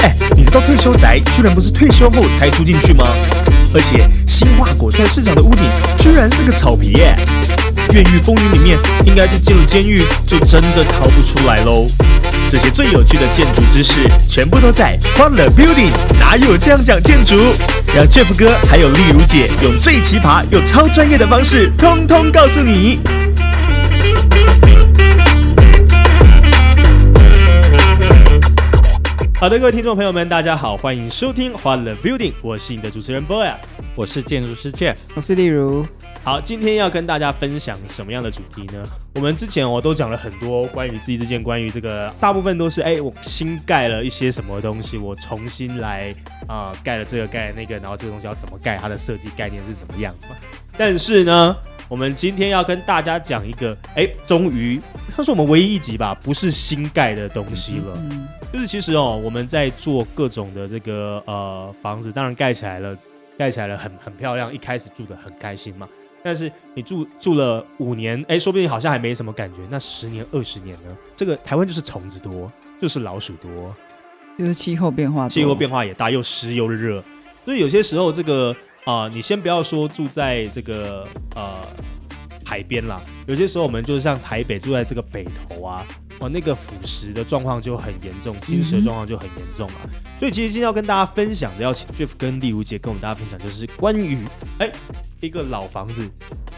哎，你知道退休宅居然不是退休后才住进去吗？而且新化果菜市场的屋顶居然是个草皮耶！《越狱风云》里面应该是进了监狱就真的逃不出来喽。这些最有趣的建筑知识全部都在欢乐 Building，哪有这样讲建筑？让 Jeff 哥还有丽如姐用最奇葩又超专业的方式，通通告诉你。好的，各位听众朋友们，大家好，欢迎收听欢乐 Building，我是你的主持人 Boy，我是建筑师 Jeff，我是例如。好，今天要跟大家分享什么样的主题呢？我们之前我都讲了很多关于自己之间，关于这个大部分都是哎，我新盖了一些什么东西，我重新来啊盖了这个盖了那个，然后这个东西要怎么盖，它的设计概念是什么样子嘛？但是呢，我们今天要跟大家讲一个哎，终于算是我们唯一一集吧，不是新盖的东西了。就是其实哦，我们在做各种的这个呃房子，当然盖起来了，盖起来了很很漂亮，一开始住的很开心嘛。但是你住住了五年，哎，说不定好像还没什么感觉。那十年、二十年呢？这个台湾就是虫子多，就是老鼠多，就是气候变化，气候变化也大，又湿又热。所以有些时候，这个啊，你先不要说住在这个呃海边啦，有些时候我们就是像台北住在这个北头啊。哦，那个腐蚀的状况就很严重，侵蚀的状况就很严重嘛。所以其实今天要跟大家分享的，要请 Jeff 跟丽如姐跟我们大家分享，就是关于哎一个老房子，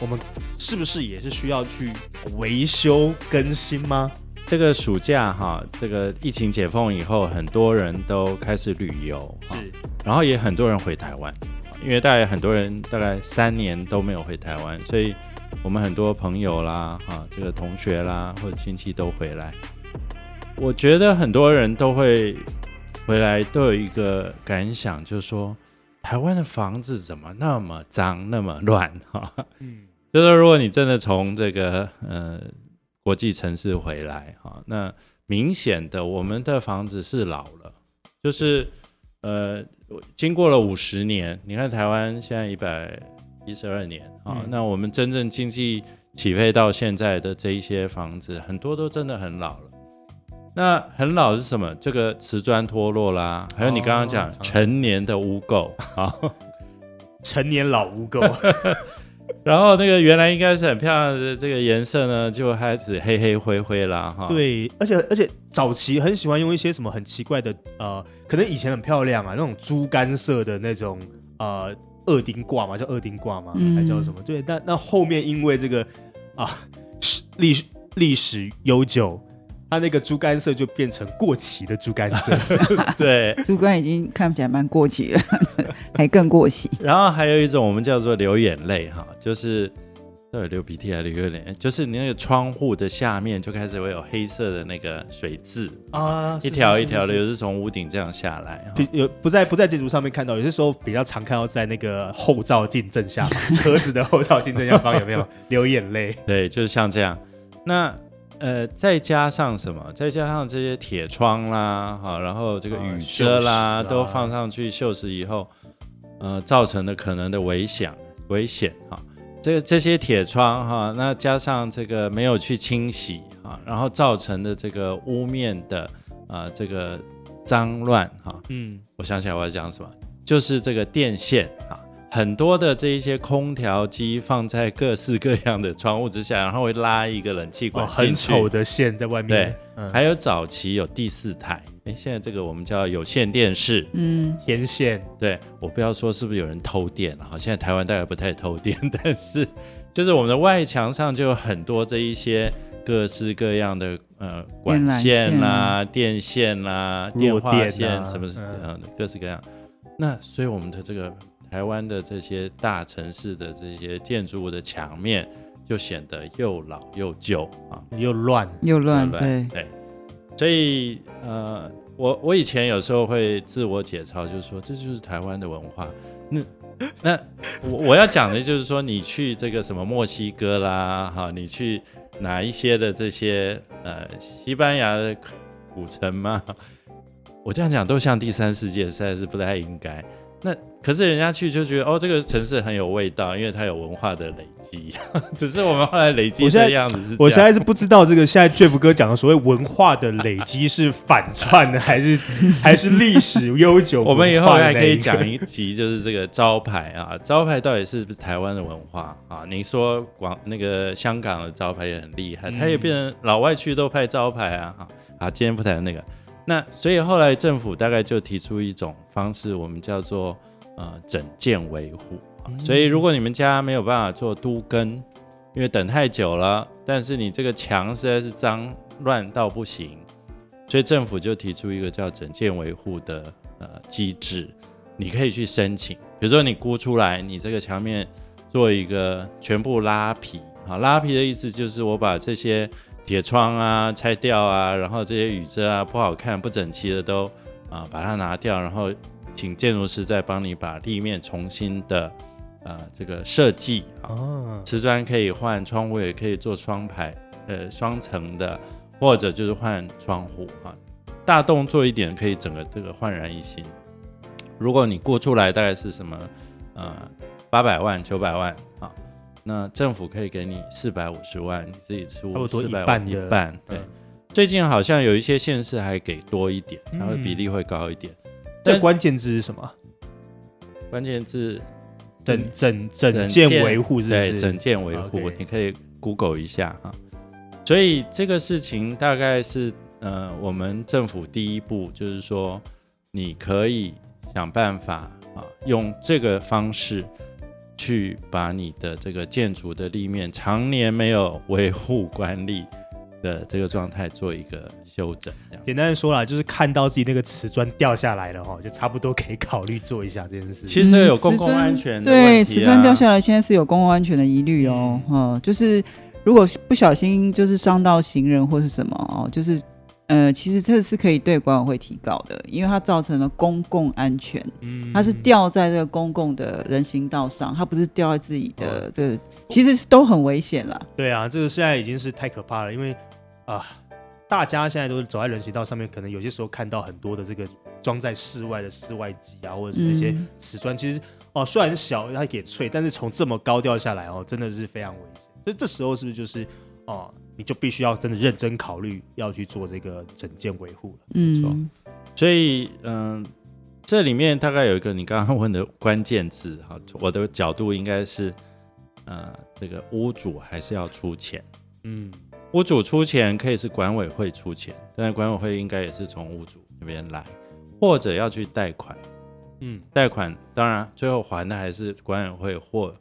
我们是不是也是需要去维修更新吗？这个暑假哈，这个疫情解封以后，很多人都开始旅游，是，然后也很多人回台湾，因为大概很多人大概三年都没有回台湾，所以。我们很多朋友啦，哈，这个同学啦，或者亲戚都回来。我觉得很多人都会回来，都有一个感想，就是说台湾的房子怎么那么脏、那么乱？哈，嗯，就是如果你真的从这个呃国际城市回来，哈，那明显的我们的房子是老了，就是呃经过了五十年，你看台湾现在一百。一十二年啊，那我们真正经济起飞到现在的这一些房子，很多都真的很老了。那很老是什么？这个瓷砖脱落啦，还有你刚刚讲成年的污垢啊，成 年老污垢。然后那个原来应该是很漂亮的这个颜色呢，就开始黑黑灰灰啦。哈。对，而且而且早期很喜欢用一些什么很奇怪的呃，可能以前很漂亮啊，那种猪肝色的那种呃。二丁卦嘛，叫二丁卦嘛，还叫什么？对，但那后面因为这个啊，历史历史悠久，它那个猪肝色就变成过期的猪肝色。对，猪肝已经看起来蛮过期了，还更过期。然后还有一种我们叫做流眼泪哈，就是。对，流鼻涕还流眼就是你那个窗户的下面就开始会有黑色的那个水渍啊，一条一条的，有是从屋顶这样下来，有不在不在建筑上面看到，有些时候比较常看到在那个后照镜正下方，车子的后照镜正下方有没有流眼泪？对，就是像这样。那呃，再加上什么？再加上这些铁窗啦，好，然后这个雨遮啦，都放上去锈蚀以后，呃，造成的可能的危险危险哈。这这些铁窗哈，那加上这个没有去清洗啊，然后造成的这个屋面的啊这个脏乱哈，嗯，我想起来我要讲什么，就是这个电线啊。很多的这一些空调机放在各式各样的窗户之下，然后会拉一个冷气管很丑的线在外面。对，还有早期有第四台，哎，现在这个我们叫有线电视，嗯，天线。对我不要说是不是有人偷电了哈，现在台湾大概不太偷电，但是 就是我们的外墙上就有很多这一些各式各样的呃管线啦、电线啦、电话线什么嗯各式各样。那所以我们的这个。台湾的这些大城市的这些建筑物的墙面就显得又老又旧啊，又乱又乱，对对。所以呃，我我以前有时候会自我解嘲，就是说这就是台湾的文化。那那我我要讲的就是说，你去这个什么墨西哥啦，哈，你去哪一些的这些呃西班牙的古城嘛，我这样讲都像第三世界，实在是不太应该。那可是人家去就觉得哦，这个城市很有味道，因为它有文化的累积。只是我们后来累积的样子是，我现在是不知道这个现在 Jeff 哥讲的所谓文化的累积是反串的，还是还是历史悠久？我们以后还可以讲一集，就是这个招牌啊，招牌到底是不是台湾的文化啊？你说广那个香港的招牌也很厉害，它也变成老外去都拍招牌啊。好，今天不谈那个。那所以后来政府大概就提出一种方式，我们叫做呃整建维护。所以如果你们家没有办法做都根，因为等太久了，但是你这个墙实在是脏乱到不行，所以政府就提出一个叫整建维护的呃机制，你可以去申请。比如说你估出来，你这个墙面做一个全部拉皮啊，拉皮的意思就是我把这些。铁窗啊，拆掉啊，然后这些雨遮啊，不好看、不整齐的都啊把它拿掉，然后请建筑师再帮你把立面重新的呃这个设计啊，瓷砖可以换，窗户也可以做双排呃双层的，或者就是换窗户啊，大动作一点可以整个这个焕然一新。如果你过出来大概是什么呃八百万九百万啊。那政府可以给你四百五十万，你自己出四百万一半。对，最近好像有一些县市还给多一点，然后比例会高一点。这关键字是什么？关键字整整整件维护是对，整件维护，你可以 Google 一下哈。所以这个事情大概是呃，我们政府第一步就是说，你可以想办法啊，用这个方式。去把你的这个建筑的立面常年没有维护管理的这个状态做一个修整。简单的说啦，就是看到自己那个瓷砖掉下来了哈，就差不多可以考虑做一下这件事。其实有公共安全对瓷砖掉下来，现在是有公共安全的疑虑哦。嗯，就是如果不小心就是伤到行人或是什么哦，就是。呃，其实这是可以对管委会提告的，因为它造成了公共安全。嗯，它是掉在这个公共的人行道上，它不是掉在自己的这个，其实是都很危险了。对啊，这个现在已经是太可怕了，因为啊，大家现在都是走在人行道上面，可能有些时候看到很多的这个装在室外的室外机啊，或者是这些瓷砖，其实哦，虽然小它也脆，但是从这么高掉下来哦，真的是非常危险。所以这时候是不是就是哦？你就必须要真的认真考虑要去做这个整件维护了。嗯，所以嗯，这里面大概有一个你刚刚问的关键字哈，我的角度应该是呃，这个屋主还是要出钱。嗯，屋主出钱可以是管委会出钱，但是管委会应该也是从屋主那边来，或者要去贷款。嗯，贷款当然最后还的还是管委会或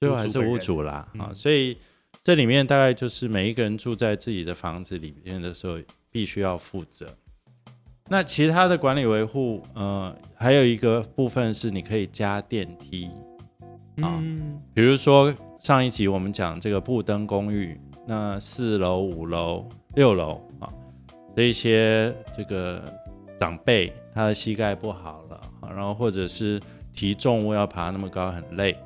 最后还是屋主啦啊，所以。这里面大概就是每一个人住在自己的房子里面的时候，必须要负责。那其他的管理维护，呃，还有一个部分是你可以加电梯啊，比如说上一集我们讲这个布登公寓，那四楼、五楼、六楼啊，这些这个长辈他的膝盖不好了，然后或者是提重物要爬那么高很累，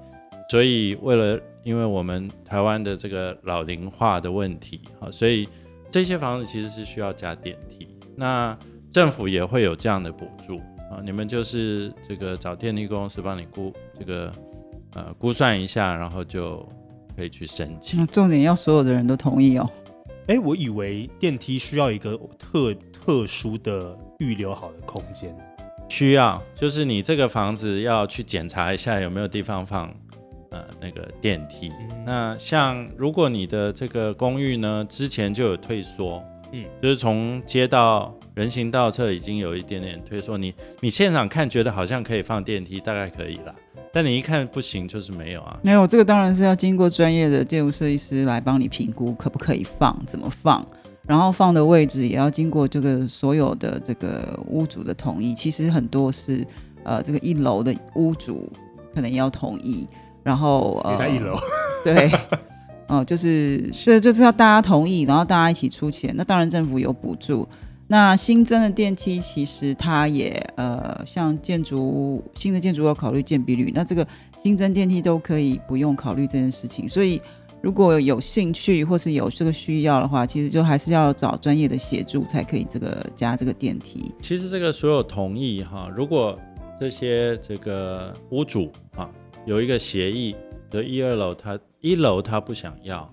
所以为了因为我们台湾的这个老龄化的问题，啊，所以这些房子其实是需要加电梯。那政府也会有这样的补助啊，你们就是这个找电梯公司帮你估这个呃估算一下，然后就可以去申请。重点要所有的人都同意哦。哎，我以为电梯需要一个特特殊的预留好的空间，需要就是你这个房子要去检查一下有没有地方放。呃，那个电梯，那像如果你的这个公寓呢，之前就有退缩，嗯，就是从街道人行道侧已经有一点点退缩，你你现场看觉得好像可以放电梯，大概可以了，但你一看不行，就是没有啊。没有，这个当然是要经过专业的建筑设计师来帮你评估可不可以放，怎么放，然后放的位置也要经过这个所有的这个屋主的同意。其实很多是呃，这个一楼的屋主可能要同意。然后呃，在一楼，对，哦，就是这就是要大家同意，然后大家一起出钱。那当然政府有补助。那新增的电梯其实它也呃，像建筑新的建筑要考虑建比率，那这个新增电梯都可以不用考虑这件事情。所以如果有兴趣或是有这个需要的话，其实就还是要找专业的协助才可以这个加这个电梯。其实这个所有同意哈，如果这些这个屋主啊有一个协议，的一二楼他一楼他不想要，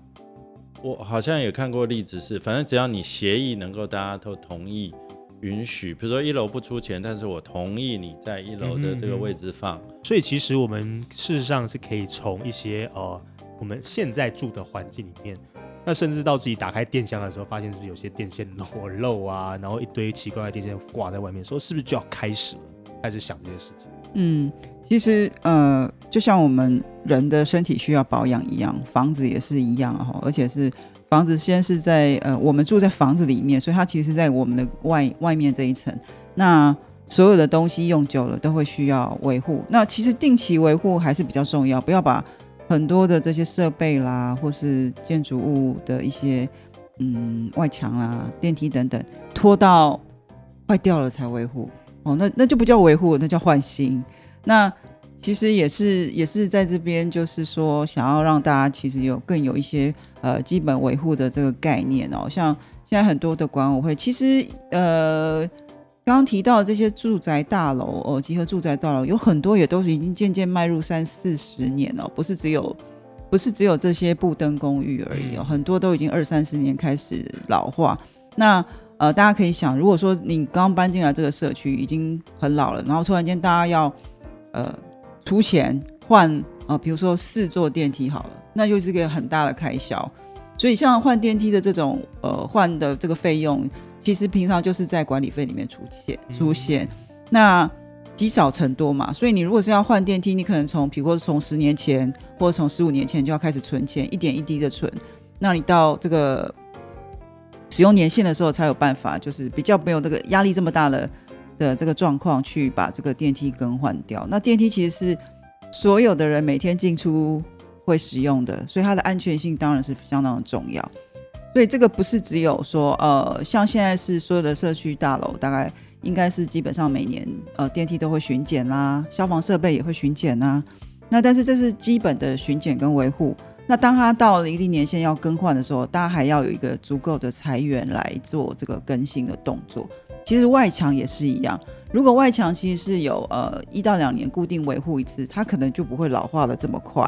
我好像也看过例子是，反正只要你协议能够大家都同意允许，比如说一楼不出钱，但是我同意你在一楼的这个位置放，所以其实我们事实上是可以从一些呃我们现在住的环境里面。那甚至到自己打开电箱的时候，发现是不是有些电线裸露啊，然后一堆奇怪的电线挂在外面，说是不是就要开始了，开始想这些事情？嗯，其实呃，就像我们人的身体需要保养一样，房子也是一样哈，而且是房子先是在呃我们住在房子里面，所以它其实在我们的外外面这一层，那所有的东西用久了都会需要维护，那其实定期维护还是比较重要，不要把。很多的这些设备啦，或是建筑物的一些嗯外墙啦、电梯等等，拖到坏掉了才维护哦，那那就不叫维护，那叫换新。那其实也是也是在这边，就是说想要让大家其实有更有一些呃基本维护的这个概念哦，像现在很多的管委会，其实呃。刚刚提到这些住宅大楼哦，集合住宅大楼有很多也都是已经渐渐迈入三四十年了，不是只有不是只有这些布灯公寓而已哦，很多都已经二三十年开始老化。那呃，大家可以想，如果说你刚搬进来这个社区已经很老了，然后突然间大家要呃出钱换呃，比如说四座电梯好了，那又是个很大的开销。所以像换电梯的这种呃换的这个费用。其实平常就是在管理费里面出现出现，那积少成多嘛。所以你如果是要换电梯，你可能从，比如说从十年前或者从十五年前就要开始存钱，一点一滴的存。那你到这个使用年限的时候，才有办法，就是比较没有这个压力这么大的的这个状况，去把这个电梯更换掉。那电梯其实是所有的人每天进出会使用的，所以它的安全性当然是相当的重要。所以这个不是只有说，呃，像现在是所有的社区大楼，大概应该是基本上每年，呃，电梯都会巡检啦，消防设备也会巡检啦。那但是这是基本的巡检跟维护。那当它到了一定年限要更换的时候，大家还要有一个足够的裁员来做这个更新的动作。其实外墙也是一样，如果外墙其实是有呃一到两年固定维护一次，它可能就不会老化的这么快。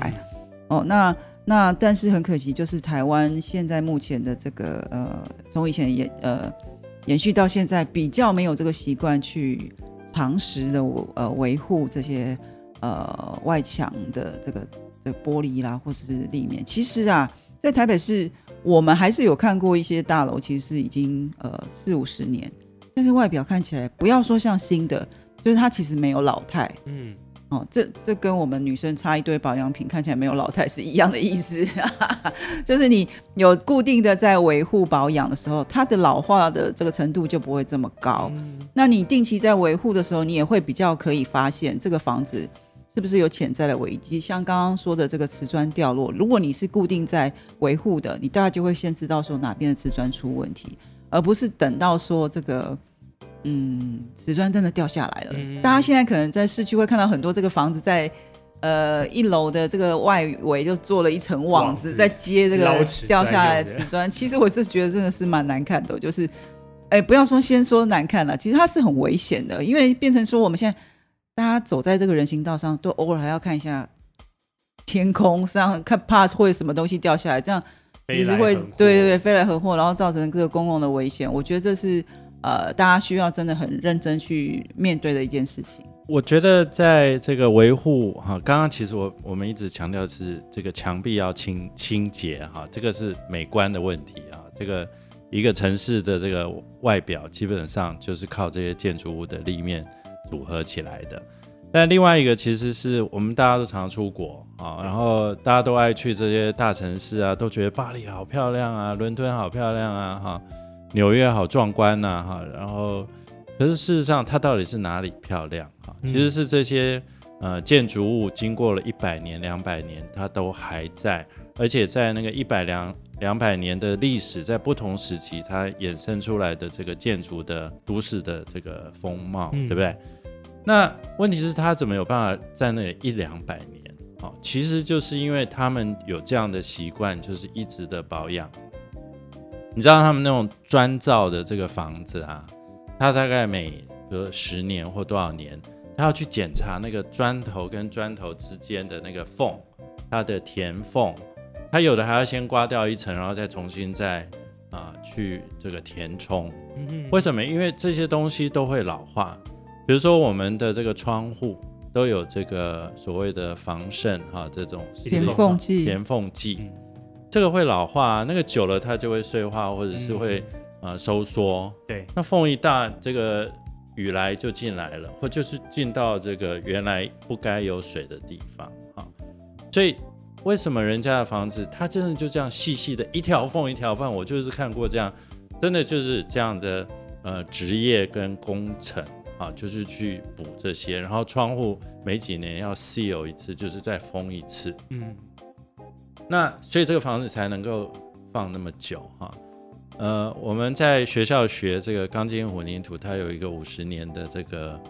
哦，那。那但是很可惜，就是台湾现在目前的这个呃，从以前延呃延续到现在，比较没有这个习惯去常识的呃维护这些呃外墙的这个的玻璃啦，或者是立面。其实啊，在台北市，我们还是有看过一些大楼，其实已经呃四五十年，但是外表看起来，不要说像新的，就是它其实没有老态，嗯。哦，这这跟我们女生擦一堆保养品看起来没有老态是一样的意思，就是你有固定的在维护保养的时候，它的老化的这个程度就不会这么高。那你定期在维护的时候，你也会比较可以发现这个房子是不是有潜在的危机。像刚刚说的这个瓷砖掉落，如果你是固定在维护的，你大概就会先知道说哪边的瓷砖出问题，而不是等到说这个。嗯，瓷砖真的掉下来了。大家现在可能在市区会看到很多这个房子在呃一楼的这个外围就做了一层网子，在接这个掉下来的瓷砖。其实我是觉得真的是蛮难看的，就是哎，不要说先说难看了，其实它是很危险的，因为变成说我们现在大家走在这个人行道上，都偶尔还要看一下天空上，看怕会什么东西掉下来，这样其实会对对对飞来横祸，然后造成这个公共的危险。我觉得这是。呃，大家需要真的很认真去面对的一件事情。我觉得在这个维护哈，刚刚其实我我们一直强调是这个墙壁要清清洁哈，这个是美观的问题啊。这个一个城市的这个外表基本上就是靠这些建筑物的立面组合起来的。但另外一个其实是我们大家都常常出国啊，然后大家都爱去这些大城市啊，都觉得巴黎好漂亮啊，伦敦好漂亮啊，哈。纽约好壮观呐，哈，然后，可是事实上它到底是哪里漂亮哈？其实是这些呃建筑物经过了一百年、两百年，它都还在，而且在那个一百两两百年的历史，在不同时期它衍生出来的这个建筑的都市的这个风貌，对不对？那问题是他怎么有办法在那里一两百年？好，其实就是因为他们有这样的习惯，就是一直的保养。你知道他们那种砖造的这个房子啊，它大概每隔十年或多少年，他要去检查那个砖头跟砖头之间的那个缝，它的填缝，他有的还要先刮掉一层，然后再重新再啊去这个填充。为什么？因为这些东西都会老化，比如说我们的这个窗户都有这个所谓的防渗哈这种填缝剂，填缝剂，这个会老化，那个久了它就会碎化或者是会呃收缩。对，那缝一大，这个。雨来就进来了，或就是进到这个原来不该有水的地方啊。所以为什么人家的房子，它真的就这样细细的一条缝一条缝？我就是看过这样，真的就是这样的呃职业跟工程啊，就是去补这些，然后窗户每几年要 seal 一次，就是再封一次。嗯，那所以这个房子才能够放那么久哈。呃，我们在学校学这个钢筋混凝土，它有一个五十年的这个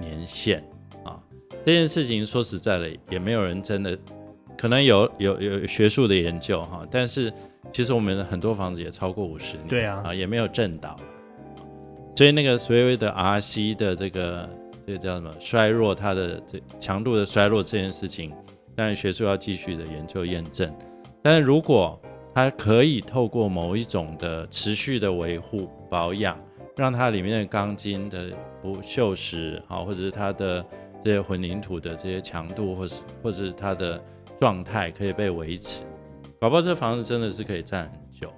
年限啊。这件事情说实在的，也没有人真的可能有有有学术的研究哈。但是其实我们很多房子也超过五十年，对啊，啊也没有震倒。所以那个所谓的 RC 的这个这个叫什么衰弱，它的这强度的衰弱这件事情，当然学术要继续的研究验证。但是如果它可以透过某一种的持续的维护保养，让它里面的钢筋的不锈蚀，啊，或者是它的这些混凝土的这些强度，或是或者是它的状态可以被维持，搞不好这房子真的是可以站很久。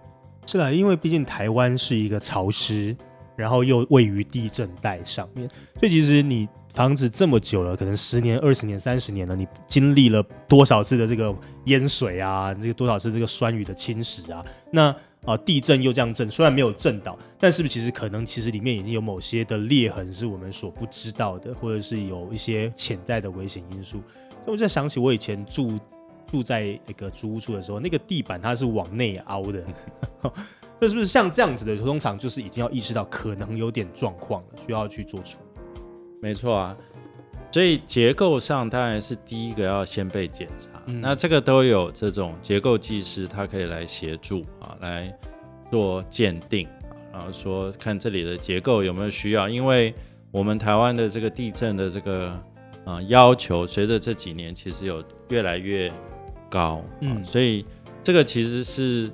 是啊，因为毕竟台湾是一个潮湿，然后又位于地震带上面，所以其实你。房子这么久了，可能十年、二十年、三十年了，你经历了多少次的这个淹水啊？这个多少次这个酸雨的侵蚀啊？那啊，地震又这样震，虽然没有震倒，但是不是其实可能其实里面已经有某些的裂痕是我们所不知道的，或者是有一些潜在的危险因素。所以我就想起我以前住住在一个租屋处的时候，那个地板它是往内凹的，这是不是像这样子的？通常就是已经要意识到可能有点状况了，需要去做处理。没错啊，所以结构上当然是第一个要先被检查。那这个都有这种结构技师，他可以来协助啊，来做鉴定啊，然后说看这里的结构有没有需要。因为我们台湾的这个地震的这个啊要求，随着这几年其实有越来越高，嗯，所以这个其实是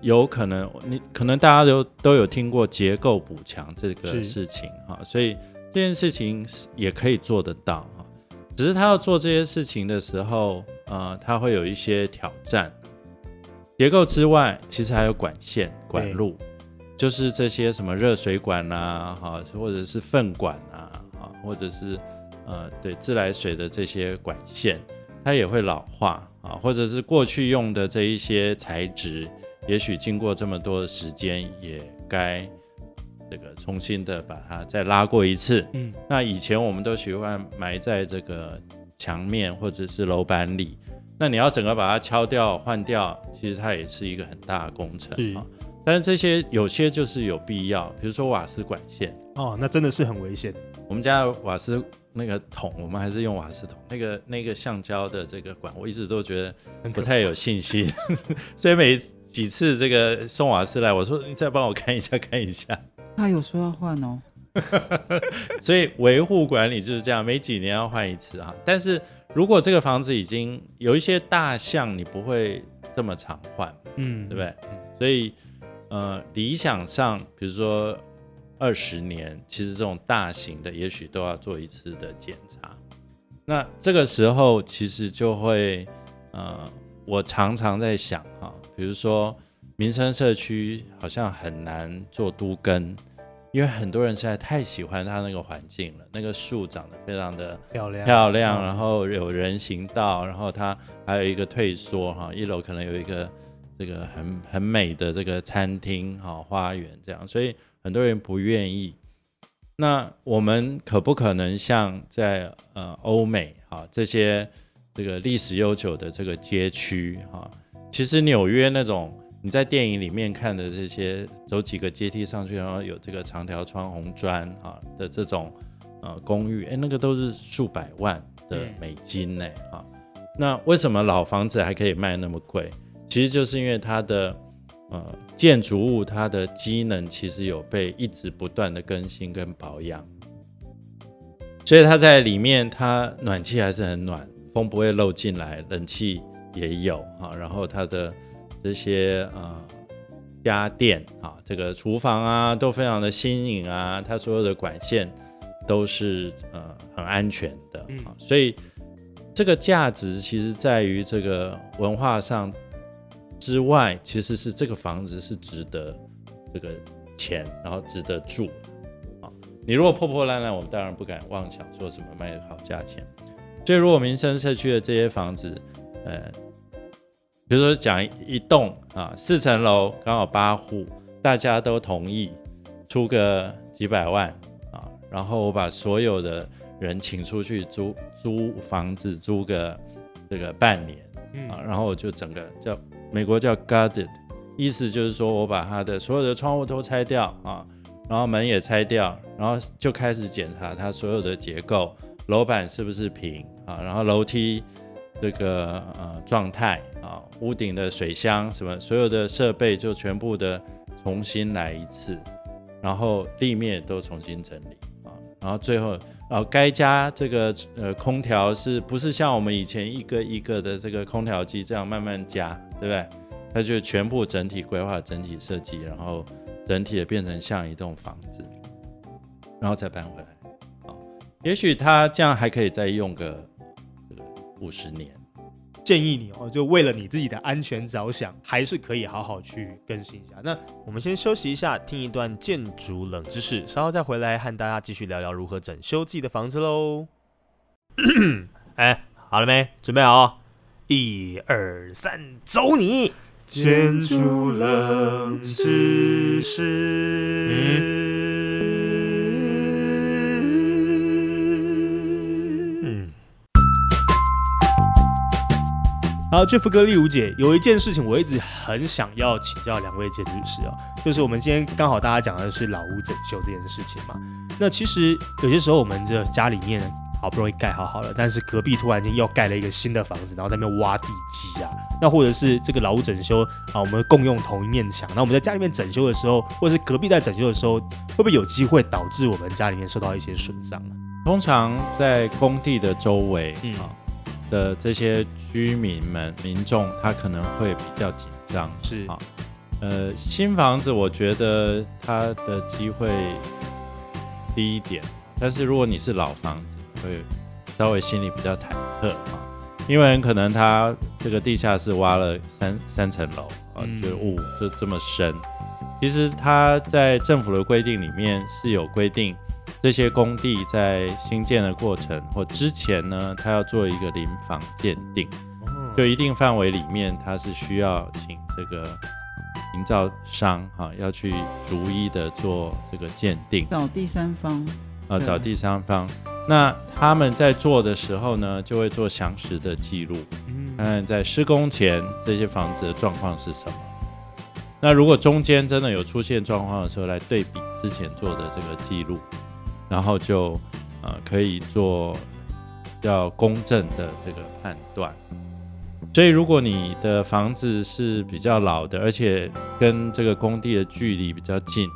有可能，你可能大家都都有听过结构补强这个事情哈，所以。这件事情也可以做得到哈，只是他要做这些事情的时候，呃，他会有一些挑战。结构之外，其实还有管线、管路，就是这些什么热水管啊，哈，或者是粪管啊，啊，或者是呃，对自来水的这些管线，它也会老化啊，或者是过去用的这一些材质，也许经过这么多的时间，也该。这个重新的把它再拉过一次，嗯，那以前我们都喜欢埋在这个墙面或者是楼板里，那你要整个把它敲掉换掉，其实它也是一个很大的工程啊。但是这些有些就是有必要，比如说瓦斯管线哦，那真的是很危险。我们家瓦斯那个桶，我们还是用瓦斯桶，那个那个橡胶的这个管，我一直都觉得不太有信心，所以每几次这个送瓦斯来，我说你再帮我看一下看一下。他有说要换哦，所以维护管理就是这样，每几年要换一次啊。但是如果这个房子已经有一些大项，你不会这么常换，嗯，对不对？所以呃，理想上，比如说二十年，其实这种大型的，也许都要做一次的检查。那这个时候其实就会呃，我常常在想哈，比如说。民生社区好像很难做都根，因为很多人实在太喜欢它那个环境了。那个树长得非常的漂亮，漂亮，然后有人行道，然后它还有一个退缩哈，一楼可能有一个这个很很美的这个餐厅哈，花园这样，所以很多人不愿意。那我们可不可能像在呃欧美哈这些这个历史悠久的这个街区哈，其实纽约那种。你在电影里面看的这些，走几个阶梯上去，然后有这个长条窗红砖啊的这种呃公寓，哎，那个都是数百万的美金呢啊。那为什么老房子还可以卖那么贵？其实就是因为它的呃建筑物它的机能其实有被一直不断的更新跟保养。所以它在里面，它暖气还是很暖，风不会漏进来，冷气也有哈。然后它的这些呃家电啊，这个厨房啊都非常的新颖啊，它所有的管线都是呃很安全的啊。所以这个价值其实在于这个文化上之外，其实是这个房子是值得这个钱，然后值得住。你如果破破烂烂，我们当然不敢妄想说什么卖的好价钱。所以，如果民生社区的这些房子，呃，比如说讲一栋啊，四层楼刚好八户，大家都同意出个几百万啊，然后我把所有的人请出去租租房子，租个这个半年啊，然后我就整个叫美国叫 guarded，意思就是说我把它的所有的窗户都拆掉啊。然后门也拆掉，然后就开始检查它所有的结构，楼板是不是平啊？然后楼梯这个呃状态啊，屋顶的水箱什么，所有的设备就全部的重新来一次，然后立面都重新整理啊，然后最后哦该加这个呃空调是不是像我们以前一个一个的这个空调机这样慢慢加，对不对？它就全部整体规划、整体设计，然后。整体的变成像一栋房子，然后再搬回来，也许他这样还可以再用个五十年。建议你哦，就为了你自己的安全着想，还是可以好好去更新一下。那我们先休息一下，听一段建筑冷知识，稍后再回来和大家继续聊聊如何整修自己的房子喽。哎，好了没？准备好？一二三，走你！建筑冷知识。嗯。好，Jeff 哥、丽如姐，有一件事情我一直很想要请教两位建筑师哦，就是我们今天刚好大家讲的是老屋整修这件事情嘛。那其实有些时候我们这家里面。好不容易盖好好了，但是隔壁突然间又盖了一个新的房子，然后在那边挖地基啊，那或者是这个老屋整修啊，我们共用同一面墙，那我们在家里面整修的时候，或者是隔壁在整修的时候，会不会有机会导致我们家里面受到一些损伤呢？通常在工地的周围啊的这些居民们、民众，他可能会比较紧张，是。啊，呃，新房子我觉得它的机会低一点，但是如果你是老房子，会稍微心里比较忐忑啊，因为可能他这个地下室挖了三三层楼啊，就雾就这么深。其实他在政府的规定里面是有规定，这些工地在新建的过程或之前呢，他要做一个临房鉴定，就一定范围里面，它是需要请这个营造商哈要去逐一的做这个鉴定，找第三方。啊，找第三方。那他们在做的时候呢，就会做详实的记录，看看在施工前这些房子的状况是什么。那如果中间真的有出现状况的时候，来对比之前做的这个记录，然后就呃可以做要公正的这个判断。所以如果你的房子是比较老的，而且跟这个工地的距离比较近。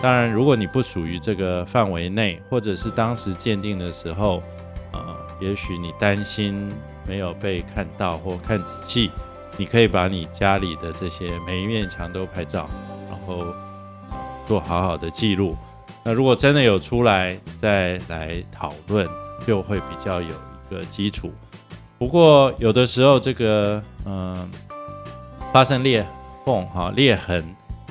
当然，如果你不属于这个范围内，或者是当时鉴定的时候，呃，也许你担心没有被看到或看仔细，你可以把你家里的这些每一面墙都拍照，然后做好好的记录。那如果真的有出来，再来讨论，就会比较有一个基础。不过有的时候这个，嗯，发生裂缝哈裂痕。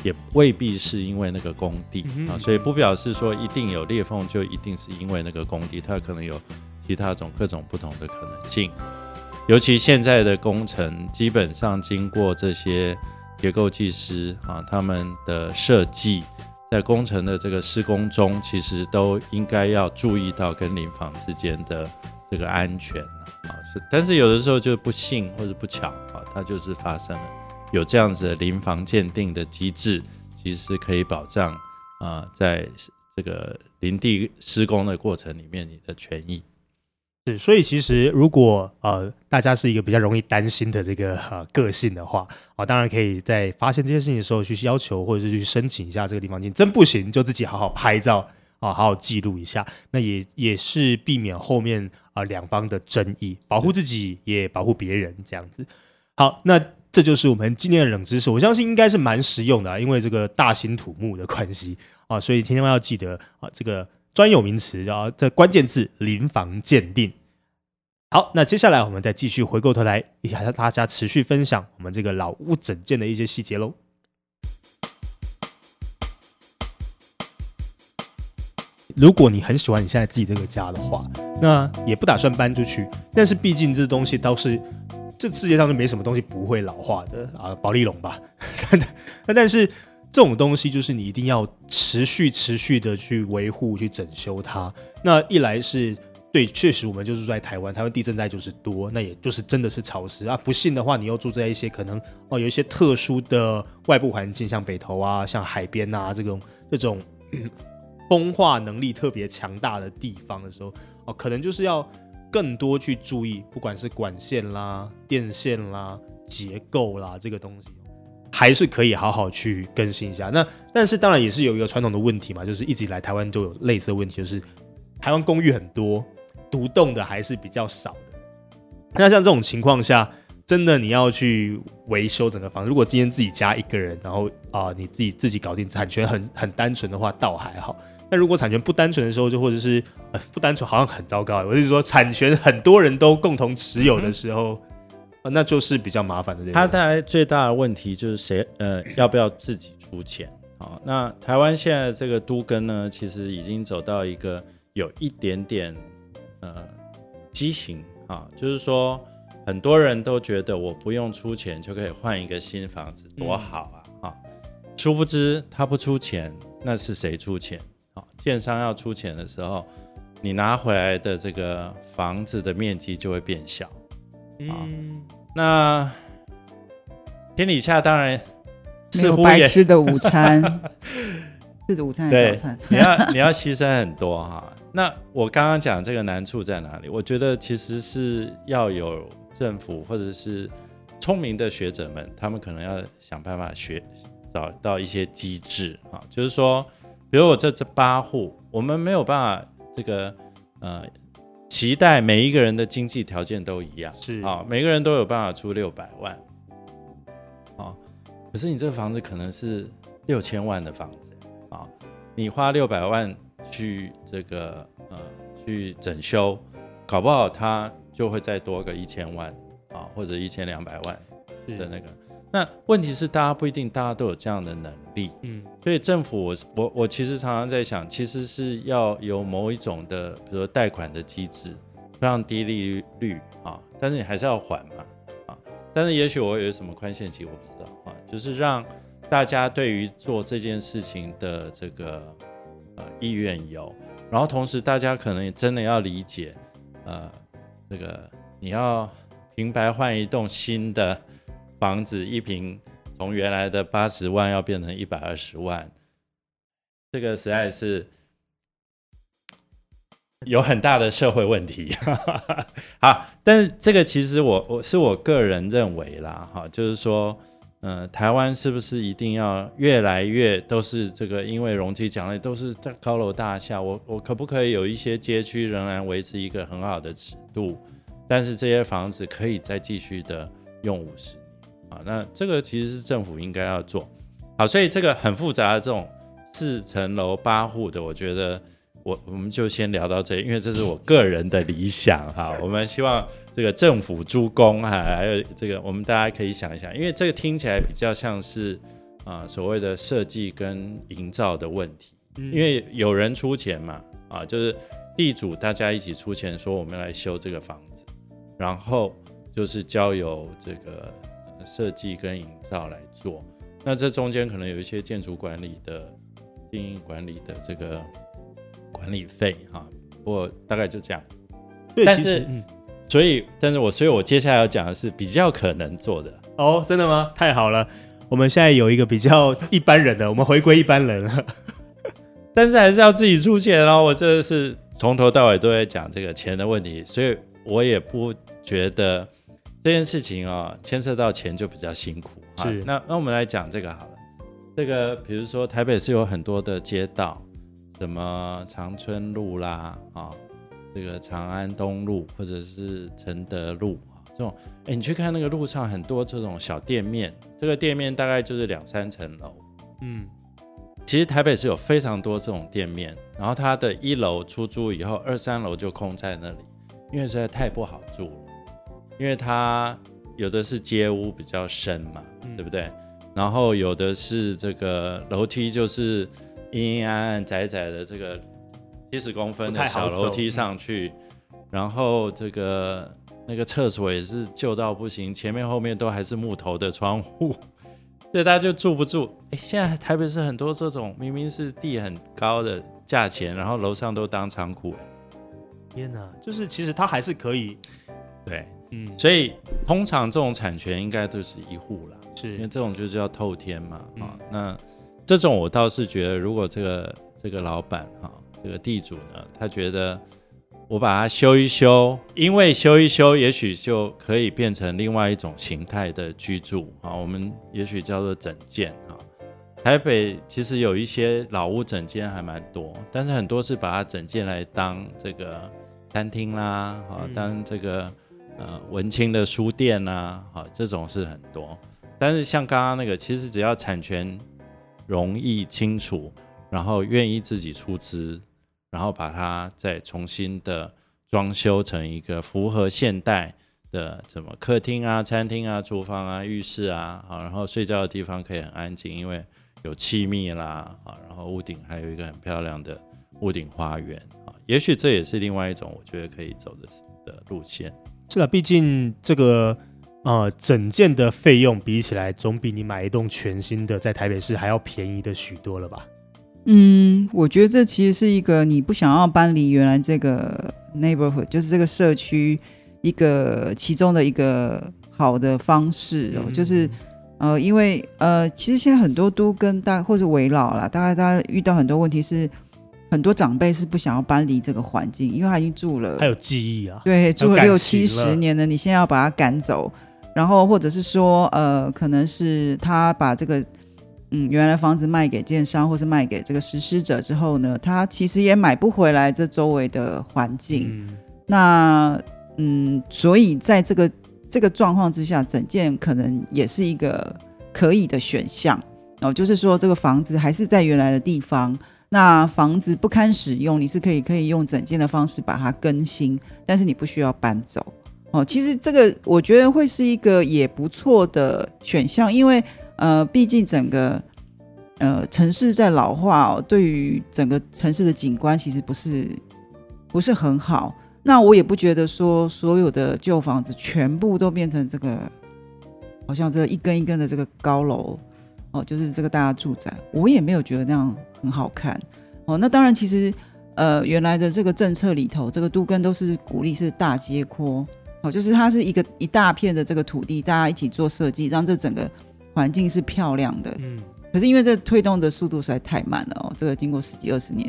也未必是因为那个工地啊，所以不表示说一定有裂缝就一定是因为那个工地，它可能有其他种各种不同的可能性。尤其现在的工程，基本上经过这些结构技师啊，他们的设计，在工程的这个施工中，其实都应该要注意到跟临房之间的这个安全啊。是，但是有的时候就不幸或者不巧啊，它就是发生了。有这样子的临房鉴定的机制，其实可以保障啊，在这个林地施工的过程里面，你的权益是。所以其实如果呃大家是一个比较容易担心的这个呃个性的话，啊，当然可以在发现这些事情的时候去要求或者是去申请一下这个地方鉴真不行就自己好好拍照啊，好好记录一下。那也也是避免后面啊两方的争议，保护自己也保护别人这样子。好，那这就是我们今天的冷知识，我相信应该是蛮实用的，啊因为这个大兴土木的关系啊，所以千万要记得啊，这个专有名词叫这关键字临房鉴定。好，那接下来我们再继续回过头来，也和大家持续分享我们这个老屋整件的一些细节喽。如果你很喜欢你现在自己这个家的话，那也不打算搬出去，但是毕竟这东西倒是这世界上就没什么东西不会老化的啊，保利龙吧。但但是这种东西就是你一定要持续持续的去维护、去整修它。那一来是。对，确实我们就住在台湾，台湾地震带就是多，那也就是真的是潮湿啊。不信的话，你又住在一些可能哦有一些特殊的外部环境，像北投啊，像海边啊这种这种 风化能力特别强大的地方的时候，哦，可能就是要更多去注意，不管是管线啦、电线啦、结构啦这个东西，还是可以好好去更新一下。那但是当然也是有一个传统的问题嘛，就是一直以来台湾都有类似的问题，就是台湾公寓很多。独栋的还是比较少的。那像这种情况下，真的你要去维修整个房，如果今天自己家一个人，然后啊你自己自己搞定，产权很很单纯的话，倒还好。那如果产权不单纯的时候，就或者是呃不单纯，好像很糟糕。我是说，产权很多人都共同持有的时候，那就是比较麻烦的。它带来最大的问题就是谁呃要不要自己出钱？好，那台湾现在这个都根呢，其实已经走到一个有一点点。呃，畸形啊，就是说很多人都觉得我不用出钱就可以换一个新房子，多好啊！啊，殊不知他不出钱，那是谁出钱？啊，建商要出钱的时候，你拿回来的这个房子的面积就会变小。嗯，那天底下当然似乎白吃的午餐，是午餐还是早餐？你要 你要牺牲很多哈。那我刚刚讲这个难处在哪里？我觉得其实是要有政府或者是聪明的学者们，他们可能要想办法学找到一些机制啊，就是说，比如我这这八户，我们没有办法这个呃期待每一个人的经济条件都一样，是啊，每个人都有办法出六百万，啊，可是你这个房子可能是六千万的房子啊，你花六百万。去这个呃去整修，搞不好他就会再多个一千万啊，或者一千两百万的那个。那问题是大家不一定大家都有这样的能力，嗯，所以政府我我我其实常常在想，其实是要有某一种的，比如说贷款的机制，非常低利率啊，但是你还是要还嘛啊，但是也许我有什么宽限期我不知道啊，就是让大家对于做这件事情的这个呃。意愿有，然后同时大家可能也真的要理解，呃，这个你要平白换一栋新的房子，一平从原来的八十万要变成一百二十万，这个实在是有很大的社会问题。好，但是这个其实我我是我个人认为啦，哈，就是说。嗯，台湾是不是一定要越来越都是这个？因为容积奖励都是在高楼大厦，我我可不可以有一些街区仍然维持一个很好的尺度？但是这些房子可以再继续的用五十啊？那这个其实是政府应该要做好，所以这个很复杂的这种四层楼八户的，我觉得。我我们就先聊到这里，因为这是我个人的理想哈。我们希望这个政府助攻哈，还有这个我们大家可以想一想，因为这个听起来比较像是啊所谓的设计跟营造的问题，因为有人出钱嘛啊，就是地主大家一起出钱说我们来修这个房子，然后就是交由这个设计跟营造来做，那这中间可能有一些建筑管理的经营管理的这个。管理费哈，我大概就这样。但是，所以，但是我，所以我接下来要讲的是比较可能做的哦，真的吗？太好了，我们现在有一个比较一般人的，我们回归一般人了。但是还是要自己出钱哦。我真的是从头到尾都在讲这个钱的问题，所以我也不觉得这件事情啊牵涉到钱就比较辛苦。是，那那我们来讲这个好了。这个比如说台北是有很多的街道。什么长春路啦，啊，这个长安东路或者是承德路啊，这种，哎，你去看那个路上很多这种小店面，这个店面大概就是两三层楼，嗯，其实台北是有非常多这种店面，然后它的一楼出租以后，二三楼就空在那里，因为实在太不好住了，因为它有的是街屋比较深嘛，对不对？然后有的是这个楼梯就是阴阴暗暗窄窄的这个七十公分的小楼梯上去，然后这个那个厕所也是旧到不行，前面后面都还是木头的窗户，所以大家就住不住。哎，现在台北市很多这种明明是地很高的价钱，然后楼上都当仓库。天哪，就是其实它还是可以，对，嗯，所以通常这种产权应该都是一户了。是因为这种就叫透天嘛，啊，那这种我倒是觉得，如果这个这个老板哈，这个地主呢，他觉得我把它修一修，因为修一修，也许就可以变成另外一种形态的居住啊，我们也许叫做整建啊。台北其实有一些老屋整间还蛮多，但是很多是把它整件来当这个餐厅啦，啊，当这个呃文青的书店呐，啊，这种是很多。但是像刚刚那个，其实只要产权容易清楚，然后愿意自己出资，然后把它再重新的装修成一个符合现代的什么客厅啊、餐厅啊、厨房啊、浴室啊，好，然后睡觉的地方可以很安静，因为有气密啦，好，然后屋顶还有一个很漂亮的屋顶花园啊，也许这也是另外一种我觉得可以走的的路线。是了，毕竟这个。呃，整件的费用比起来，总比你买一栋全新的在台北市还要便宜的许多了吧？嗯，我觉得这其实是一个你不想要搬离原来这个 neighborhood，就是这个社区一个其中的一个好的方式哦。就是呃，因为呃，其实现在很多都跟大或者围绕了，大概大家遇到很多问题是，很多长辈是不想要搬离这个环境，因为他已经住了，还有记忆啊，对，住了六七十年了，你现在要把他赶走。然后，或者是说，呃，可能是他把这个，嗯，原来房子卖给建商，或是卖给这个实施者之后呢，他其实也买不回来这周围的环境。那，嗯，所以在这个这个状况之下，整件可能也是一个可以的选项哦。就是说，这个房子还是在原来的地方，那房子不堪使用，你是可以可以用整件的方式把它更新，但是你不需要搬走。哦，其实这个我觉得会是一个也不错的选项，因为呃，毕竟整个呃城市在老化哦，对于整个城市的景观其实不是不是很好。那我也不觉得说所有的旧房子全部都变成这个，好像这一根一根的这个高楼哦，就是这个大家住宅，我也没有觉得那样很好看哦。那当然，其实呃原来的这个政策里头，这个都根都是鼓励是大街阔。哦，就是它是一个一大片的这个土地，大家一起做设计，让这整个环境是漂亮的。嗯，可是因为这推动的速度实在太慢了哦，这个经过十几二十年，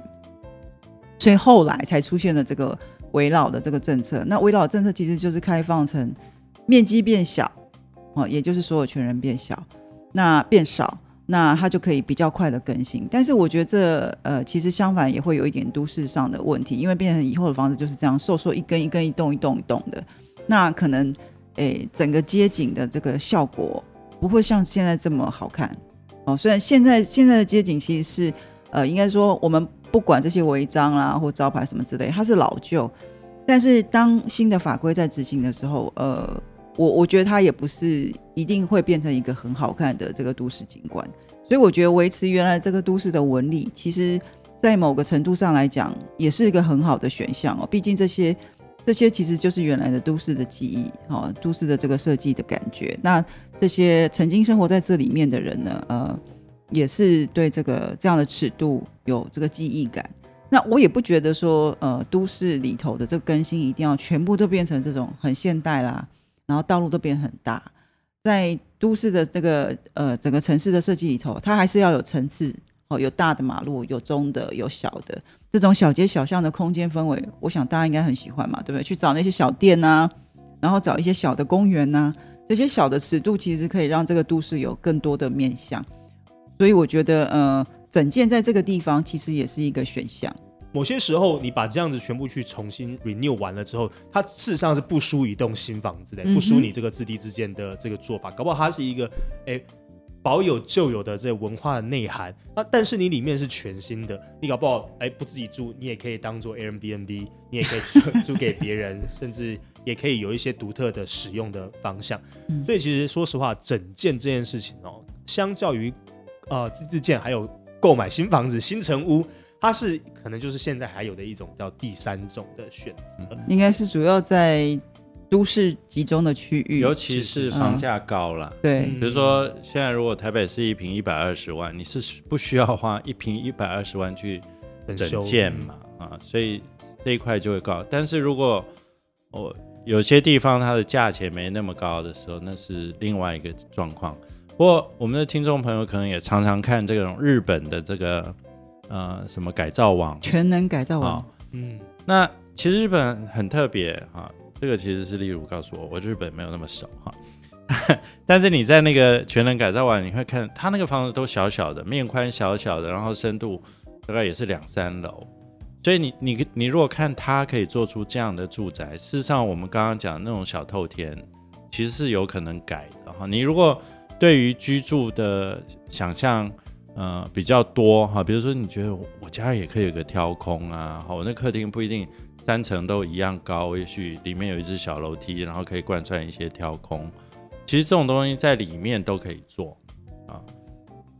所以后来才出现了这个围绕的这个政策。那围绕政策其实就是开放成面积变小，哦，也就是所有权人变小，那变少，那它就可以比较快的更新。但是我觉得这呃，其实相反也会有一点都市上的问题，因为变成以后的房子就是这样，瘦瘦一根一根一栋一栋一栋的。那可能，诶，整个街景的这个效果不会像现在这么好看哦。虽然现在现在的街景其实是，呃，应该说我们不管这些违章啦或招牌什么之类，它是老旧，但是当新的法规在执行的时候，呃，我我觉得它也不是一定会变成一个很好看的这个都市景观。所以我觉得维持原来这个都市的纹理，其实在某个程度上来讲，也是一个很好的选项哦。毕竟这些。这些其实就是原来的都市的记忆，哈，都市的这个设计的感觉。那这些曾经生活在这里面的人呢，呃，也是对这个这样的尺度有这个记忆感。那我也不觉得说，呃，都市里头的这个更新一定要全部都变成这种很现代啦，然后道路都变很大。在都市的这个呃整个城市的设计里头，它还是要有层次，哦，有大的马路，有中的，有小的。这种小街小巷的空间氛围，我想大家应该很喜欢嘛，对不对？去找那些小店呐，然后找一些小的公园呐，这些小的尺度其实可以让这个都市有更多的面向。所以我觉得，呃，整件在这个地方其实也是一个选项。某些时候，你把这样子全部去重新 renew 完了之后，它事实上是不输一栋新房子的，不输你这个自地之间的这个做法，搞不好它是一个哎保有旧有的这文化的内涵。那但是你里面是全新的，你搞不好哎不自己住，你也可以当做 Airbnb，你也可以 租给别人，甚至也可以有一些独特的使用的方向。所以其实说实话，整件这件事情哦，相较于呃自自建还有购买新房子、新城屋。它是可能就是现在还有的一种叫第三种的选择，应该是主要在都市集中的区域，尤其是房价高了。对，比如说现在如果台北是一平一百二十万，你是不需要花一平一百二十万去整建嘛？啊，所以这一块就会高。但是如果我有些地方它的价钱没那么高的时候，那是另外一个状况。不过我们的听众朋友可能也常常看这种日本的这个。呃，什么改造网？全能改造网。嗯，那其实日本很特别哈，这个其实是例如告诉我，我日本没有那么熟哈。但是你在那个全能改造网，你会看它那个房子都小小的，面宽小小的，然后深度大概也是两三楼。所以你你你如果看它可以做出这样的住宅，事实上我们刚刚讲那种小透天，其实是有可能改的哈。你如果对于居住的想象。呃，比较多哈，比如说你觉得我家也可以有个挑空啊，好，那客厅不一定三层都一样高，也许里面有一只小楼梯，然后可以贯穿一些挑空。其实这种东西在里面都可以做啊，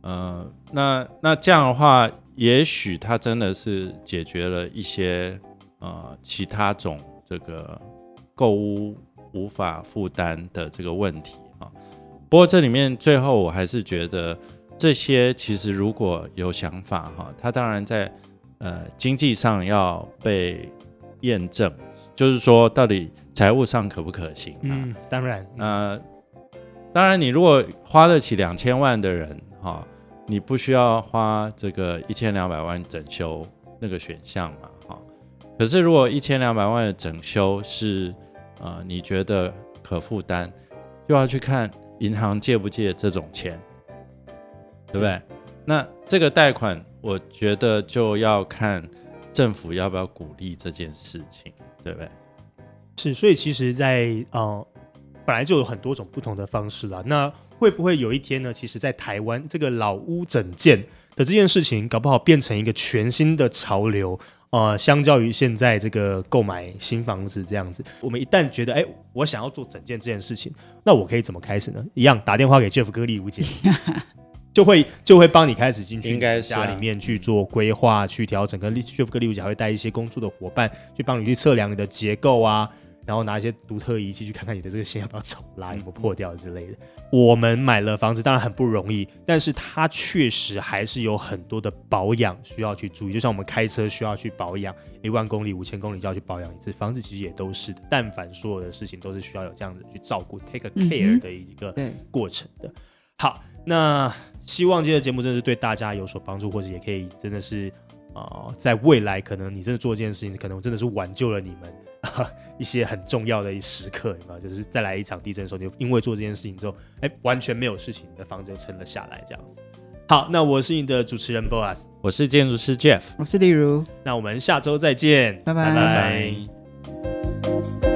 呃，那那这样的话，也许它真的是解决了一些呃其他种这个购物无法负担的这个问题啊。不过这里面最后我还是觉得。这些其实如果有想法哈，它当然在呃经济上要被验证，就是说到底财务上可不可行啊？当然，呃，当然你如果花得起两千万的人哈，你不需要花这个一千两百万整修那个选项嘛哈。可是如果一千两百万的整修是呃你觉得可负担，就要去看银行借不借这种钱。对不对？那这个贷款，我觉得就要看政府要不要鼓励这件事情，对不对？是，所以其实，在呃，本来就有很多种不同的方式啦。那会不会有一天呢？其实，在台湾这个老屋整建的这件事情，搞不好变成一个全新的潮流。呃，相较于现在这个购买新房子这样子，我们一旦觉得，哎，我想要做整件这件事情，那我可以怎么开始呢？一样打电话给 Jeff 哥利吴姐。就会就会帮你开始进去家里面去做规划、去调整，跟 Jeff 跟利物姐还会带一些工作的伙伴去帮你去测量你的结构啊，然后拿一些独特仪器去看看你的这个线要不要重拉，有没有破掉之类的。我们买了房子当然很不容易，但是它确实还是有很多的保养需要去注意，就像我们开车需要去保养，一万公里、五千公里就要去保养一次，房子其实也都是的。但凡所有的事情都是需要有这样子去照顾、take care 的一个过程的。好，那。希望今天的节目真的是对大家有所帮助，或者也可以真的是啊，在未来可能你真的做这件事情，可能真的是挽救了你们 一些很重要的一时刻，有没有？就是再来一场地震的时候，你因为做这件事情之后，哎，完全没有事情，你的房子就撑了下来，这样子。好，那我是你的主持人 Boas，我是建筑师 Jeff，我是例如，那我们下周再见，拜拜拜拜。